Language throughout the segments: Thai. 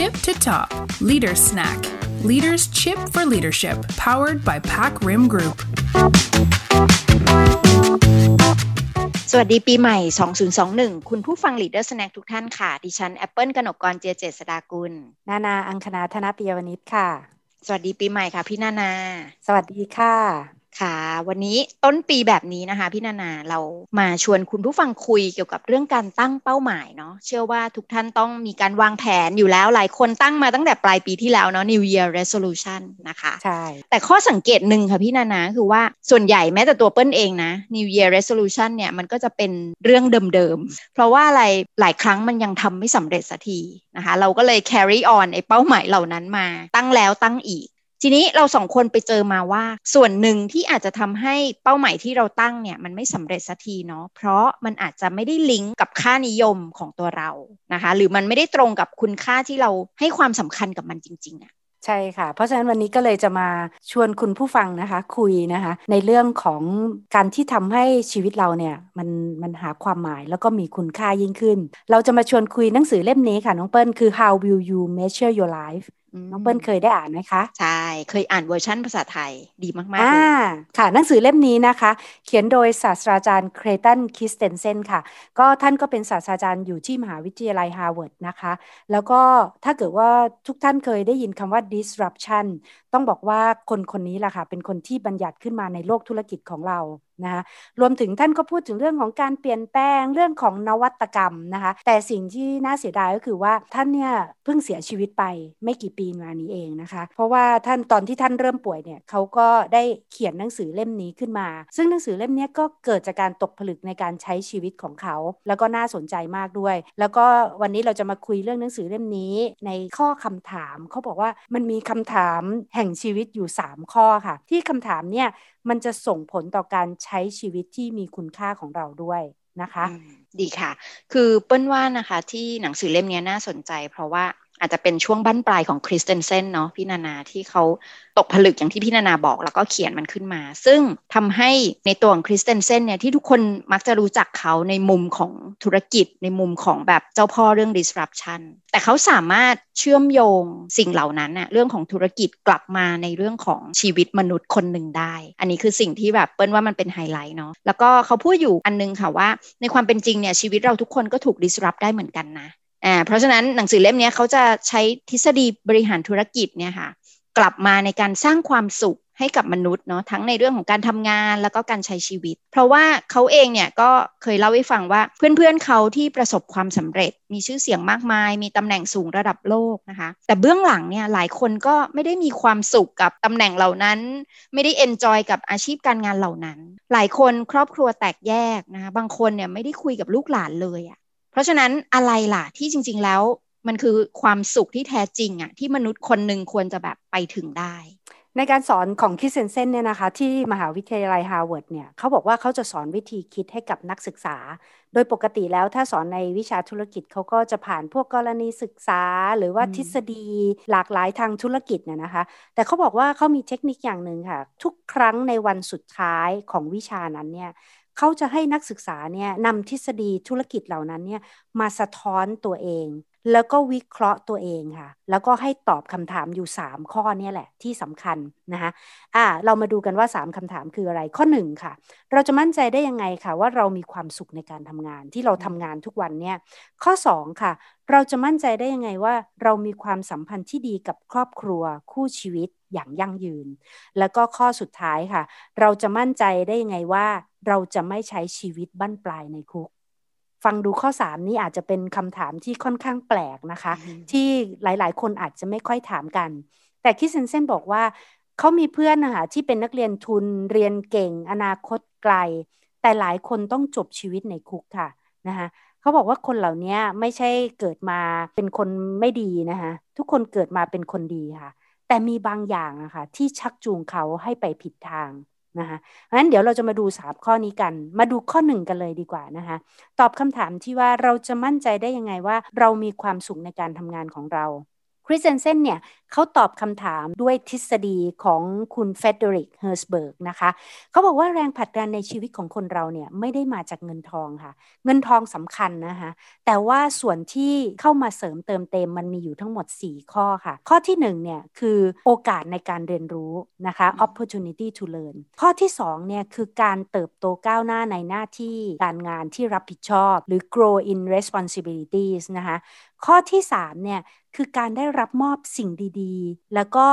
tip to top Leader Snack Leaders Chip for Leadership powered by Pack Rim Group สวัสดีปีใหม่ 2021 คุณผู้ฟัง Leader Snack ทุกท่านค่ะ ดิฉันแอปเปิลกนกกรเจเจษดากุล นานา อังคณาธนปิยวนิชค่ะ สวัสดีปีใหม่ค่ะ พี่นานา สวัสดีค่ะ ค่ะ วันนี้ต้นปีแบบนี้นะคะพี่นานาเรามาชวนคุณผู้ฟังคุยเกี่ยวกับเรื่องการตั้งเป้าหมายเนาะเชื่อว่าทุกท่านต้องมีการวางแผนอยู่แล้วหลายคนตั้งมาตั้งแต่ปลายปีที่แล้วเนาะ New Year Resolution นะคะใช่แต่ข้อสังเกตหนึ่งค่ะพี่นานาคือว่าส่วนใหญ่แม้แต่ตัวเปิ้ลเองนะ New Year Resolution เนี่ยมันก็จะเป็นเรื่องเดิมๆ เพราะว่าอะไรหลายครั้งมันยังทำไม่สำเร็จสักทีนะคะ เราก็เลย carry on ไอ้เป้าหมายเหล่านั้นมาตั้งแล้วตั้งอีก ทีนี้เราสองคนไปเจอมาว่า ส่วนหนึ่งที่อาจจะทำให้เป้าหมายที่เราตั้งเนี่ยมันไม่สำเร็จสักทีเนาะเพราะมันอาจจะไม่ได้ลิงก์กับค่านิยมของตัวเรานะคะ หรือมันไม่ได้ตรงกับคุณค่าที่เราให้ความสำคัญกับมันจริงๆอะใช่ค่ะ เพราะฉะนั้นวันนี้ก็เลยจะมาชวนคุณผู้ฟังนะคะ คุยนะคะ ในเรื่องของการที่ทำให้ชีวิตเราเนี่ยมันมันหาความหมายแล้วก็มีคุณค่ายิ่งขึ้น เราจะมาชวนคุยหนังสือเล่มนี้ค่ะ น้องเปิ้ลคือ How Will You Measure Your Life น้องเปิ้ลเคยได้อ่านไหมคะ ใช่ เคยอ่านเวอร์ชั่นภาษาไทยดีมากๆอ่าเลยค่ะ หนังสือเล่มนี้นะคะ เขียนโดยศาสตราจารย์เคลย์ตัน คริสเตนเซนค่ะ ก็ท่านก็เป็นศาสตราจารย์อยู่ที่มหาวิทยาลัยฮาร์วาร์ดนะคะ แล้วก็ถ้าเกิดว่าทุกท่านเคยได้ยินคำว่า disruption ต้องบอกว่าคนคนนี้แหละค่ะเป็นคนที่บัญญัติขึ้นมาในโลกธุรกิจของเรานะคะรวมถึงท่านก็พูดถึงเรื่องของการเปลี่ยนแปลงเรื่องของนวัตกรรมนะคะแต่สิ่งที่น่าเสียดายก็คือว่าท่านเนี่ยเพิ่งเสียชีวิตไปไม่กี่ปีมานี้เองนะคะเพราะว่าท่านตอนที่ท่านเริ่มป่วยเนี่ยเขาก็ได้เขียนหนังสือเล่มนี้ขึ้นมา ซึ่งหนังสือเล่มนี้ก็เกิดจากการตกผลึกในการใช้ชีวิตของเขา แล้วก็น่าสนใจมากด้วย แล้วก็วันนี้เราจะมาคุยเรื่องหนังสือเล่มนี้ในข้อคำถามเขาบอกว่ามันมีคำถามแห่งชีวิตอยู่ 3 ข้อค่ะ ที่คำถามเนี่ยมันจะส่งผลต่อการใช้ชีวิตที่มีคุณค่าของเราด้วยนะคะ ดีค่ะ คือเปิ้ลว่านะคะที่หนังสือเล่มนี้น่าสนใจ เพราะว่า อาจจะเป็นช่วงบั้นปลายของคริสเตนเซนเนาะพี่นานาที่เขาตกผลึกอย่างที่พี่นานาบอก แล้วก็เขียนมันขึ้นมา ซึ่งทำให้ในตัวของคริสเตนเซนเนี่ยที่ทุกคนมักจะรู้จักเขาในมุมของธุรกิจ ในมุมของแบบเจ้าพ่อเรื่อง disruption แต่เขาสามารถเชื่อมโยงสิ่งเหล่านั้นน่ะเรื่องของธุรกิจกลับมาในเรื่องของชีวิตมนุษย์คนหนึ่งได้ อันนี้คือสิ่งที่แบบเปิ้ลว่ามันเป็นไฮไลท์เนาะแล้วก็เขาพูดอยู่อันนึงค่ะว่า ในความเป็นจริงเนี่ยชีวิตเราทุกคนก็ถูก disrupt ได้เหมือนกันนะ อ่าเพราะฉะนั้นหนังสือเล่มนี้เขาจะใช้ทฤษฎีบริหารธุรกิจเนี่ยค่ะกลับมาในการสร้างความสุขให้กับมนุษย์เนาะทั้งในเรื่องของการทำงานแล้วก็การใช้ชีวิต เพราะว่าเขาเองเนี่ยก็เคยเล่าให้ฟังว่าเพื่อนๆเขาที่ประสบความสำเร็จ มีชื่อเสียงมากมาย มีตำแหน่งสูงระดับโลกนะคะ แต่เบื้องหลังเนี่ยหลายคนก็ไม่ได้มีความสุขกับตำแหน่งเหล่านั้น ไม่ได้เอนจอยกับอาชีพการงานเหล่านั้น หลายคนครอบครัวแตกแยกนะคะบางคนเนี่ยไม่ได้คุยกับลูกหลานเลยอะ เพราะฉะนั้นอะไรล่ะที่จริง ๆ แล้วมันคือความสุขที่แท้จริงอะที่มนุษย์คนหนึ่งควรจะแบบไปถึงได้ ในการสอนของคริสเตนเซนเนี่ยนะคะ ที่มหาวิทยาลัยฮาร์วาร์ดเนี่ยเขาบอกว่าเขาจะสอนวิธีคิดให้กับนักศึกษา โดยปกติแล้วถ้าสอนในวิชาธุรกิจเขาก็จะผ่านพวกกรณีศึกษา หรือว่าอืมทฤษฎีหลากหลายทางธุรกิจเนี่ยนะคะ แต่เขาบอกว่าเขามีเทคนิคอย่างหนึ่งค่ะ ทุกครั้งในวันสุดท้ายของวิชานั้นเนี่ย เขาจะให้นักศึกษาเนี่ยนำทฤษฎีธุรกิจเหล่านั้นเนี่ยมาสะท้อนตัวเอง แล้วก็วิเคราะห์ตัวเองค่ะ แล้วก็ให้ตอบคำถามอยู่ 3 ข้อนี่แหละที่สำคัญนะคะอ่าเรามาดูกันว่า 3คำถามคืออะไรข้อ 1 ค่ะ เราจะมั่นใจได้ยังไงค่ะ ว่าเรามีความสุขในการทำงานที่เราทำงานทุกวันเนี่ยข้อ 2 ค่ะ เราจะมั่นใจได้ยังไงว่า เรามีความสัมพันธ์ที่ดีกับครอบครัวคู่ชีวิตอย่างยั่งยืน แล้วก็ข้อสุดท้ายค่ะ เราจะมั่นใจได้ยังไงว่า เราจะไม่ใช้ชีวิตบั้นปลายในคุก ฟังดูข้อ 3 นี้อาจจะเป็นคำถามที่ค่อนข้างแปลกนะคะอืมที่หลายๆ คนอาจจะไม่ค่อยถามกัน แต่คิสเซนเซนบอกว่าเขามีเพื่อนนะคะที่เป็นนักเรียนทุนเรียนเก่ง อนาคตไกล แต่หลายคนต้องจบชีวิตในคุกค่ะนะคะเขาบอกว่าคนเหล่านี้ไม่ใช่เกิดมาเป็นคนไม่ดีนะคะทุกคนเกิดมาเป็นคนดีค่ะ แต่มีบางอย่างอะค่ะที่ชักจูงเขาให้ไปผิดทาง นะคะงั้นเดี๋ยวเราจะมาดูสามข้อนี้กัน มาดูข้อหนึ่งกันเลยดีกว่านะคะตอบคำถามที่ว่าเราจะมั่นใจได้ยังไงว่า เรามีความสุขในการทำงานของเราคริสเตนเซนเนี่ย เขาตอบคำถามด้วยทฤษฎีของคุณเฟรเดอริกเฮิร์ซเบิร์กนะคะเขาบอกว่าแรงผลักดันในชีวิตของคนเราเนี่ยไม่ได้มาจากเงินทองค่ะ เงินทองสำคัญนะคะแต่ว่าส่วนที่เข้ามาเสริมเติมเต็มมันมีอยู่ทั้งหมด 4 ข้อค่ะ ข้อที่1เนี่ยคือโอกาสในการเรียนรู้นะคะ opportunity to learn ข้อที่2เนี่ยคือการเติบโตก้าวหน้าในหน้าที่การงานที่รับผิดชอบ หรือ grow in responsibilities นะคะข้อที่3เนี่ยคือการได้รับมอบสิ่งดีๆแล้วก็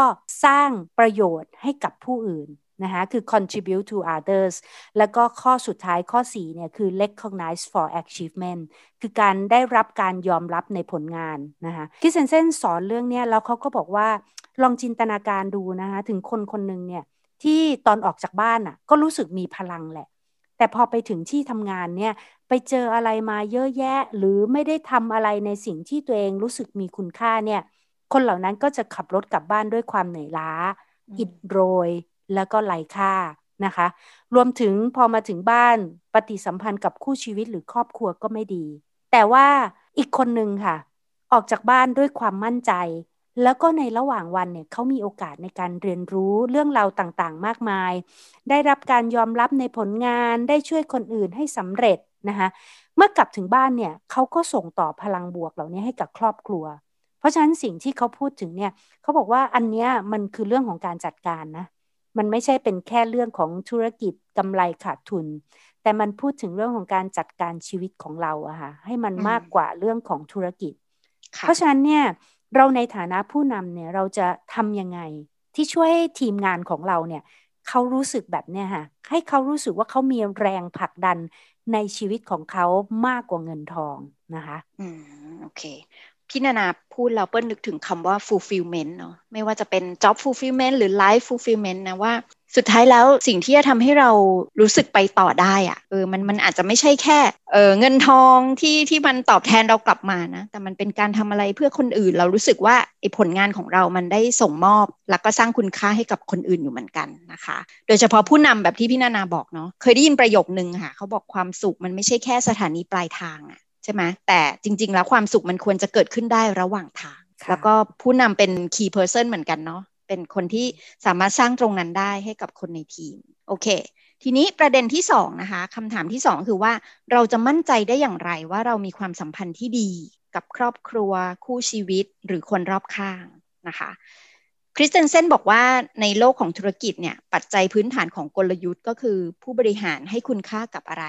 สร้างประโยชน์ให้กับผู้อื่นนะคะคือ contribute to others แล้วก็ข้อสุดท้ายข้อ4เนี่ยคือ recognize for achievement คือการได้รับการยอมรับในผลงานนะคะคิสเซนเซนสอนเรื่องเนี้แล้วเขาก็บอกว่าลองจินตนาการดูนะคะถึงคนคนหนึ่งเนี่ยที่ตอนออกจากบ้านอะก็รู้สึกมีพลังแหละ แต่พอไปถึงที่ทำงานเนี่ยไปเจออะไรมาเยอะแยะ หรือไม่ได้ทำอะไรในสิ่งที่ตัวเองรู้สึกมีคุณค่าเนี่ย คนเหล่านั้นก็จะขับรถกลับบ้านด้วยความเหนื่อยล้า อิดโรยแล้วก็ไร้ค่านะคะ รวมถึงพอมาถึงบ้านปฏิสัมพันธ์กับคู่ชีวิตหรือครอบครัวก็ไม่ดี แต่ว่าอีกคนหนึ่งค่ะ ออกจากบ้านด้วยความมั่นใจ แล้วก็ในระหว่างวันเนี่ยเขามีโอกาสในการเรียนรู้เรื่องราวต่างๆ มากมาย ได้รับการยอมรับในผลงานได้ช่วยคนอื่นให้สำเร็จนะคะเมื่อกลับถึงบ้านเนี่ยเขาก็ส่งต่อพลังบวกเหล่านี้ให้กับครอบครัว เพราะฉะนั้นสิ่งที่เขาพูดถึงเนี่ยเขาบอกว่าอันนี้มันคือเรื่องของการจัดการนะมันไม่ใช่เป็นแค่เรื่องของธุรกิจกำไรขาดทุน แต่มันพูดถึงเรื่องของการจัดการชีวิตของเราอะค่ะให้มันมากกว่าเรื่องของธุรกิจ เพราะฉะนั้นเนี่ยเราในฐานะผู้นำเนี่ยเราจะทำยังไง ที่ช่วยให้ทีมงานของเราเนี่ยเขารู้สึกแบบเนี้ยค่ะให้เขารู้สึกว่าเขามีแรงผลักดันในชีวิตของเขามากกว่าเงินทองนะคะ อืม โอเค พี่นานาพูดเราเปิ้ลนึกถึงคำว่า fulfillment เนาะไม่ว่าจะเป็น job fulfillment หรือ life fulfillment นะว่าสุดท้ายแล้วสิ่งที่จะทำให้เรารู้สึกไปต่อได้อะเออมันมันอาจจะไม่ใช่แค่เออเงินทองที่ที่มันตอบแทนเรากลับมานะ แต่มันเป็นการทำอะไรเพื่อคนอื่น เรารู้สึกว่าไอผลงานของเรามันได้ส่งมอบ แล้วก็สร้างคุณค่าให้กับคนอื่นอยู่เหมือนกันนะคะ โดยเฉพาะผู้นำแบบที่พี่นานาบอกเนาะเคยได้ยินประโยคนึงค่ะเขาบอกความสุขมันไม่ใช่แค่สถานีปลายทางอะ ช่ไหมแต่จริง ๆ แล้วความสุขมันควรจะเกิดขึ้นได้ระหว่างทาง แล้วก็ผู้นำเป็น key person เหมือนกันเนาะเป็นคนที่สามารถสร้างตรงนั้นได้ให้กับคนในทีม โอเค ทีนี้ประเด็นที่สองนะคะคำถามที่สองคือว่าเราจะมั่นใจได้อย่างไรว่าเรามีความสัมพันธ์ที่ดีกับครอบครัว คู่ชีวิตหรือคนรอบข้างนะคะคริสเตนเซนบอกว่าในโลกของธุรกิจเนี่ยปัจจัยพื้นฐานของกลยุทธ์ก็คือผู้บริหารให้คุณค่ากับอะไร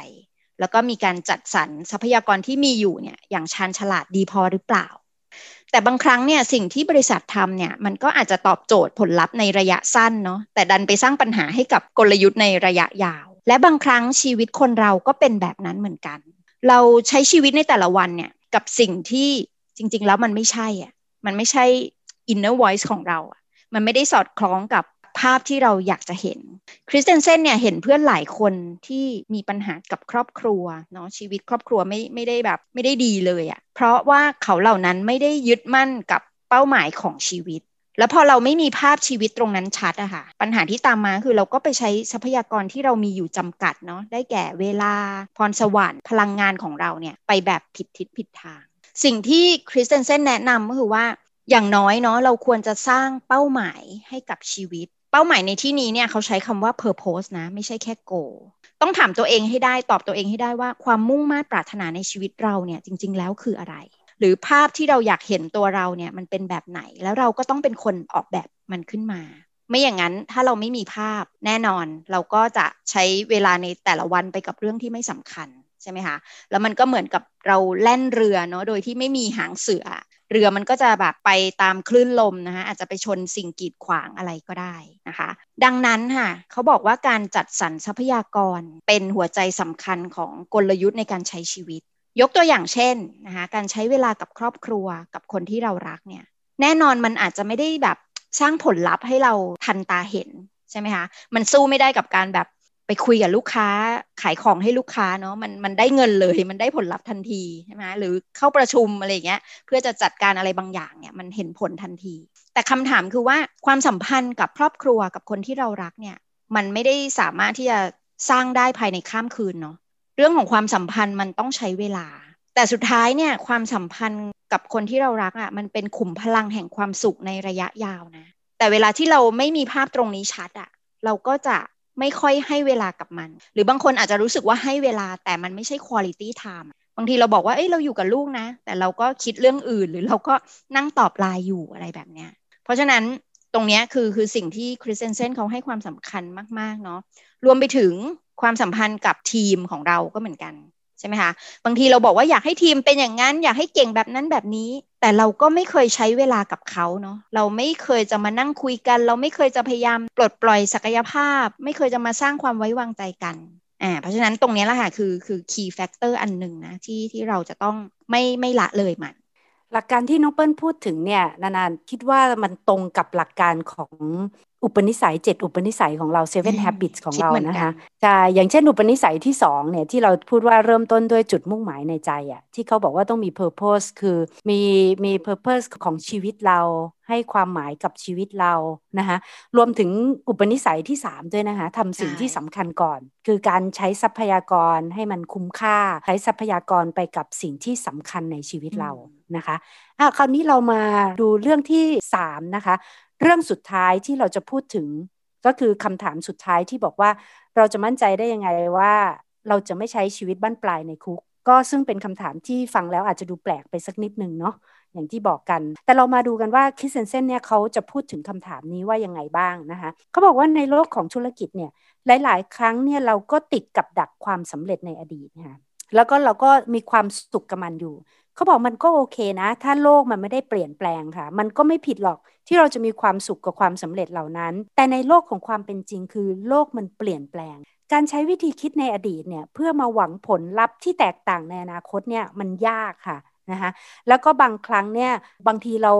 แล้วก็มีการจัดสรรทรัพยากรที่มีอยู่เนี่ยอย่างชาญฉลาดดีพอหรือเปล่า แต่บางครั้งเนี่ยสิ่งที่บริษัททำเนี่ยมันก็อาจจะตอบโจทย์ผลลัพธ์ในระยะสั้นเนาะแต่ดันไปสร้างปัญหาให้กับกลยุทธ์ในระยะยาว และบางครั้งชีวิตคนเราก็เป็นแบบนั้นเหมือนกัน เราใช้ชีวิตในแต่ละวันเนี่ยกับสิ่งที่จริง ๆ แล้วมันไม่ใช่อะมันไม่ใช่ inner voice ของเราอะมันไม่ได้สอดคล้องกับ ภาพที่เราอยากจะเห็นคริสเตนเซนเนี่ยเห็นเพื่อนหลายคนที่มีปัญหากับครอบครัวเนาะชีวิตครอบครัวไม่ไม่ได้แบบไม่ได้ดีเลยอะ่ะเพราะว่าเขาเหล่านั้นไม่ได้ยึดมั่นกับเป้าหมายของชีวิต แล้วพอเราไม่มีภาพชีวิตตรงนั้นชัดอะค่ะ ปัญหาที่ตามมาคือเราก็ไปใช้ทรัพยากรที่เรามีอยู่จำกัดเนาะได้แก่เวลา พรสวรรค์พลังงานของเราเนี่ยไปแบบผิดทิศผิดทาง สิ่งที่คริสเตนเซนแนะนำก็คือว่าอย่างน้อยเนาะเราควรจะสร้างเป้าหมายให้กับชีวิต เป้าหมายในที่นี้เนี่ยเขาใช้คำว่า purpose นะ ไม่ใช่แค่ goal ต้องถามตัวเองให้ได้ตอบตัวเองให้ได้ว่าความมุ่งมา่ปรารถนาในชีวิตเราเนี่ยจริง ๆ แล้วคืออะไร หรือภาพที่เราอยากเห็นตัวเราเนี่ยมันเป็นแบบไหนแล้วเราก็ต้องเป็นคนออกแบบมันขึ้นมา ไม่อย่างนั้นถ้าเราไม่มีภาพแน่นอน เราก็จะใช้เวลาในแต่ละวันไปกับเรื่องที่ไม่สำคัญใช่ไหมคะแล้วมันก็เหมือนกับเราแล่นเรือเนาะโดยที่ไม่มีหางเสือ เรือมันก็จะแบบไปตามคลื่นลมนะคะอาจจะไปชนสิ่งกีดขวางอะไรก็ได้นะคะ ดังนั้นค่ะเขาบอกว่าการจัดสรรทรัพยากรเป็นหัวใจสำคัญของกลยุทธ์ในการใช้ชีวิต ยกตัวอย่างเช่นนะคะการใช้เวลากับครอบครัวกับคนที่เรารักเนี่ยแน่นอนมันอาจจะไม่ได้แบบสร้างผลลัพธ์ให้เราทันตาเห็นใช่ไหมคะ มันสู้ไม่ได้กับการแบบ ไปคุยกับลูกค้าขายของให้ลูกค้าเนาะมันมันได้เงินเลยมันได้ผลลัพธ์ทันทีใช่ไหมหรือเข้าประชุมอะไรเงี้ยเพื่อจะจัดการอะไรบางอย่างเนี่ยมันเห็นผลทันที แต่คำถามคือว่าความสัมพันธ์กับครอบครัวกับคนที่เรารักเนี่ยมันไม่ได้สามารถที่จะสร้างได้ภายในข้ามคืนเนาะเรื่องของความสัมพันธ์มันต้องใช้เวลา แต่สุดท้ายเนี่ยความสัมพันธ์กับคนที่เรารักอะ่ะมันเป็นขุมพลังแห่งความสุขในระยะยาวนะแต่เวลาที่เราไม่มีภาพตรงนี้ชัดอะ่ะเราก็จะ ไม่ค่อยให้เวลากับมัน หรือบางคนอาจจะรู้สึกว่าให้เวลาแต่มันไม่ใช่ quality time บางทีเราบอกว่าเอ้ยเราอยู่กับลูกนะ แต่เราก็คิดเรื่องอื่น หรือเราก็นั่งตอบไลน์อยู่อะไรแบบเนี้ยเพราะฉะนั้นตรงนี้คือคือสิ่งที่คริสเตนเซนเขาให้ความสำคัญมาก ๆ เนาะรวมไปถึงความสัมพันธ์กับทีมของเราก็เหมือนกัน ใช่ไหมคะบางทีเราบอกว่าอยากให้ทีมเป็นอย่างนั้น อยากให้เก่งแบบนั้นแบบนี้ แต่เราก็ไม่เคยใช้เวลากับเขาเนาะเราไม่เคยจะมานั่งคุยกัน เราไม่เคยจะพยายามปลดปล่อยศักยภาพ ไม่เคยจะมาสร้างความไว้วางใจกันอ่าเพราะฉะนั้นตรงนี้แหละค่ะคือคือ key factor อันหนึ่งนะที่ที่เราจะต้องไม่ไม่ละเลยมันหลักการที่น้องเปิ้ลพูดถึงเนี่ยนานๆคิดว่ามันตรงกับหลักการของ อุปนิสัยเจ็ดอุปนิสัยของเรา seven habits ของเรานะคะจะอย่างเช่นอุปนิสัยที่สองเนี่ยที่เราพูดว่าเริ่มต้นด้วยจุดมุ่งหมายในใจอะที่เขาบอกว่าต้องมี purpose คือมีมี purpose ของชีวิตเราให้ความหมายกับชีวิตเรานะคะรวมถึงอุปนิสัยที่ 3 ด้วยนะคะทำสิ่งที่สำคัญก่อน คือการใช้ทรัพยากรให้มันคุ้มค่า ใช้ทรัพยากรไปกับสิ่งที่สำคัญในชีวิตเรานะคะอะคราวนี้เรามาดูเรื่องที่ 3 นะคะ เรื่องสุดท้ายที่เราจะพูดถึงก็คือคำถามสุดท้ายที่บอกว่าเราจะมั่นใจได้ยังไงว่า เราจะไม่ใช้ชีวิตบ้านปลายในคุก ก็ซึ่งเป็นคำถามที่ฟังแล้วอาจจะดูแปลกไปสักนิดหนึ่งเนาะอย่างที่บอกกัน แต่เรามาดูกันว่าคิสเซนเซนเนี่ยเขาจะพูดถึงคำถามนี้ว่ายังไงบ้างนะคะเขาบอกว่าในโลกของธุรกิจเนี่ยหลาย ๆ ครั้งเนี่ยเราก็ติดกับดักความสำเร็จในอดีตนะคะแล้วก็เราก็มีความสุขกับมันอยู่ เขาบอกมันก็โอเคนะ ถ้าโลกมันไม่ได้เปลี่ยนแปลงค่ะ มันก็ไม่ผิดหรอกที่เราจะมีความสุขกับความสำเร็จเหล่านั้น แต่ในโลกของความเป็นจริงคือโลกมันเปลี่ยนแปลง การใช้วิธีคิดในอดีตเนี่ยเพื่อมาหวังผลลัพธ์ที่แตกต่างในอนาคตเนี่ยมันยากค่ะนะคะแล้วก็บางครั้งเนี่ยบางทีเรา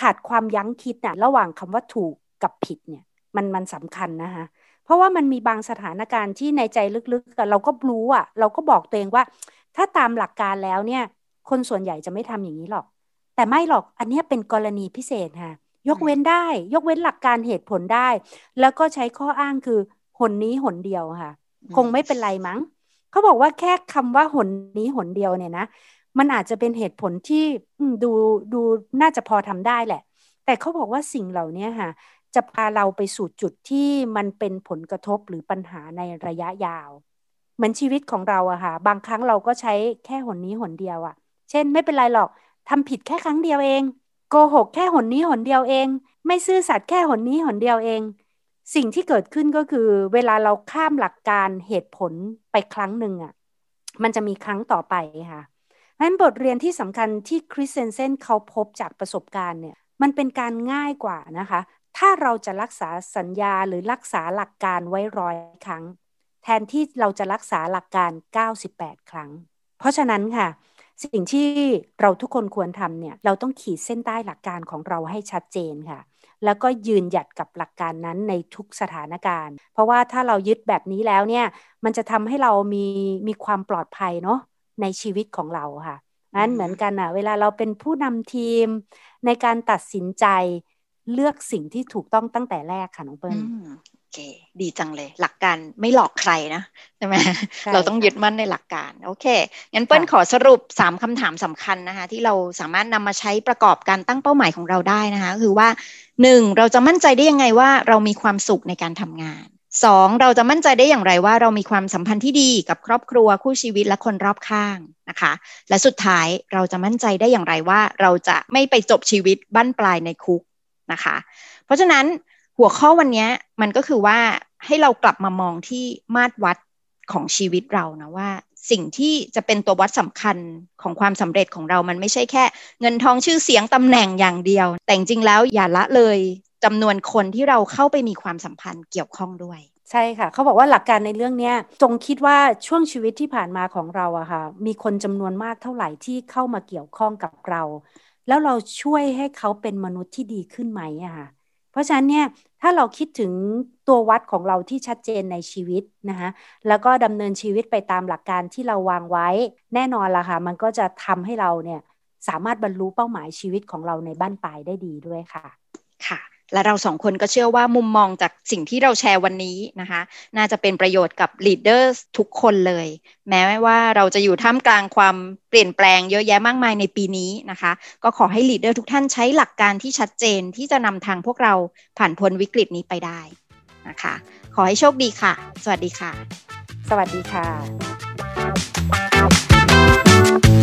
ขาดความยั้งคิดน่ะระหว่างคำว่าถูกกับผิดเนี่ยมันมันสำคัญนะคะเพราะว่ามันมีบางสถานการณ์ที่ในใจลึกๆเราก็รู้อะเราก็บอกตัวเองว่า ถ้าตามหลักการแล้วเนี่ย คนส่วนใหญ่จะไม่ทำอย่างนี้หรอก แต่ไม่หรอกอันนี้เป็นกรณีพิเศษค่ะยกเว้นได้ ยกเว้นหลักการเหตุผลได้ แล้วก็ใช้ข้ออ้างคือหนนี้หนเดียวค่ะ คงไม่เป็นไรมั้งเขาบอกว่าแค่คำว่าหนนี้หนเดียวเนี่ยนะมันอาจจะเป็นเหตุผลที่ดูดูน่าจะพอทำได้แหละ แต่เขาบอกว่าสิ่งเหล่านี้ค่ะจะพาเราไปสู่จุดที่มันเป็นผลกระทบหรือปัญหาในระยะยาว เหมือนชีวิตของเราอะค่ะ บางครั้งเราก็ใช้แค่หนนี้หนเดียวอะ เช่น ไม่เป็นไรหรอกทำผิดแค่ครั้งเดียวเอง โกหกแค่หนนี้หนเดียวเอง ไม่ซื่อสัตย์แค่หนนี้หนเดียวเอง สิ่งที่เกิดขึ้นก็คือ เวลาเราข้ามหลักการเหตุผลไปครั้งหนึ่งอะ่ะมันจะมีครั้งต่อไปค่ะเพราะนั้นบทเรียนที่สำคัญที่คริสเซนเซนเขาพบจากประสบการณ์เนี่ยมันเป็นการง่ายกว่านะคะ ถ้าเราจะรักษาสัญญาหรือรักษาหลักการไว้ร้อยครั้ง แทนที่เราจะรักษาหลักการ 98 ครั้ง เพราะฉะนั้นค่ะ สิ่งที่เราทุกคนควรทำเนี่ยเราต้องขีดเส้นใต้หลักการของเราให้ชัดเจนค่ะ แล้วก็ยืนหยัดกับหลักการนั้นในทุกสถานการณ์ เพราะว่าถ้าเรายึดแบบนี้แล้วเนี่ยมันจะทำให้เรามีมีความปลอดภัยเนาะในชีวิตของเราค่ะนั้นเหมือนกันอะเวลาเราเป็นผู้นำทีม ในการตัดสินใจเลือกสิ่งที่ถูกต้องตั้งแต่แรกค่ะน้องเปิ้ล เค ดีจังเลย หลักการไม่หลอกใครนะใช่ไหมเราต้องยึดมั่นในหลักการ โอเคงั้นเปิ้ลขอสรุปสามคำถามสำคัญนะคะ ที่เราสามารถนำมาใช้ประกอบการตั้งเป้าหมายของเราได้นะคะ คือว่าหนึ่งเราจะมั่นใจได้ยังไงว่าเรามีความสุขในการทำงานสองเราจะมั่นใจได้อย่างไรว่าเรามีความสัมพันธ์ที่ดีกับครอบครัวคู่ชีวิตและคนรอบข้างนะคะ และสุดท้ายเราจะมั่นใจได้อย่างไรว่า เราจะไม่ไปจบชีวิตบั้นปลายในคุกนะคะ เพราะฉะนั้น หัวข้อวันนี้มันก็คือว่าให้เรากลับมามองที่มาตรวัดของชีวิตเรานะว่า สิ่งที่จะเป็นตัววัดสำคัญของความสำเร็จของเรามันไม่ใช่แค่ เงินทองชื่อเสียงตำแหน่งอย่างเดียว แต่จริงแล้วอย่าละเลยจำนวนคนที่เราเข้าไปมีความสัมพันธ์เกี่ยวข้องด้วย ใช่ค่ะ เขาบอกว่าหลักการในเรื่องนี้จงคิดว่าช่วงชีวิตที่ผ่านมาของเราอะค่ะ มีคนจำนวนมากเท่าไหร่ที่เข้ามาเกี่ยวข้องกับเรา แล้วเราช่วยให้เขาเป็นมนุษย์ที่ดีขึ้นไหมอะค่ะ เพราะฉะนั้นเนี่ยถ้าเราคิดถึงตัววัดของเราที่ชัดเจนในชีวิตนะคะแล้วก็ดำเนินชีวิตไปตามหลักการที่เราวางไว้ แน่นอนละค่ะ มันก็จะทำให้เราเนี่ยสามารถบรรลุเป้าหมายชีวิตของเราในบ้านปลายได้ดีด้วยค่ะ ค่ะ และเราสองคนก็เชื่อว่ามุมมองจากสิ่งที่เราแชร์วันนี้นะคะ น่าจะเป็นประโยชน์กับ leaders ทุกคนเลย แม้ว่าเราจะอยู่ท่ามกลางความเปลี่ยนแปลงเยอะแยะมากมายในปีนี้นะคะ ก็ขอให้ leader ทุกท่านใช้หลักการที่ชัดเจนที่จะนำทางพวกเราผ่านพ้นวิกฤตนี้ไปได้นะคะ ขอให้โชคดีค่ะ สวัสดีค่ะ สวัสดีค่ะ